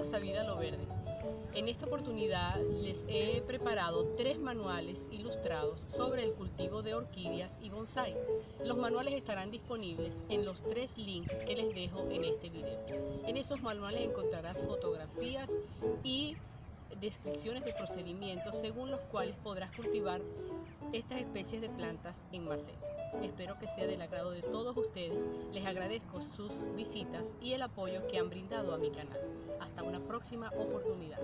Casa Vida Lo Verde. En esta oportunidad les he preparado tres manuales ilustrados sobre el cultivo de orquídeas y bonsai. Los manuales estarán disponibles en los tres links que les dejo en este video. En esos manuales encontrarás fotografías y descripciones de procedimientos según los cuales podrás cultivar estas especies de plantas en macetas. Espero que sea del agrado de todos ustedes. Agradezco sus visitas y el apoyo que han brindado a mi canal. Hasta una próxima oportunidad.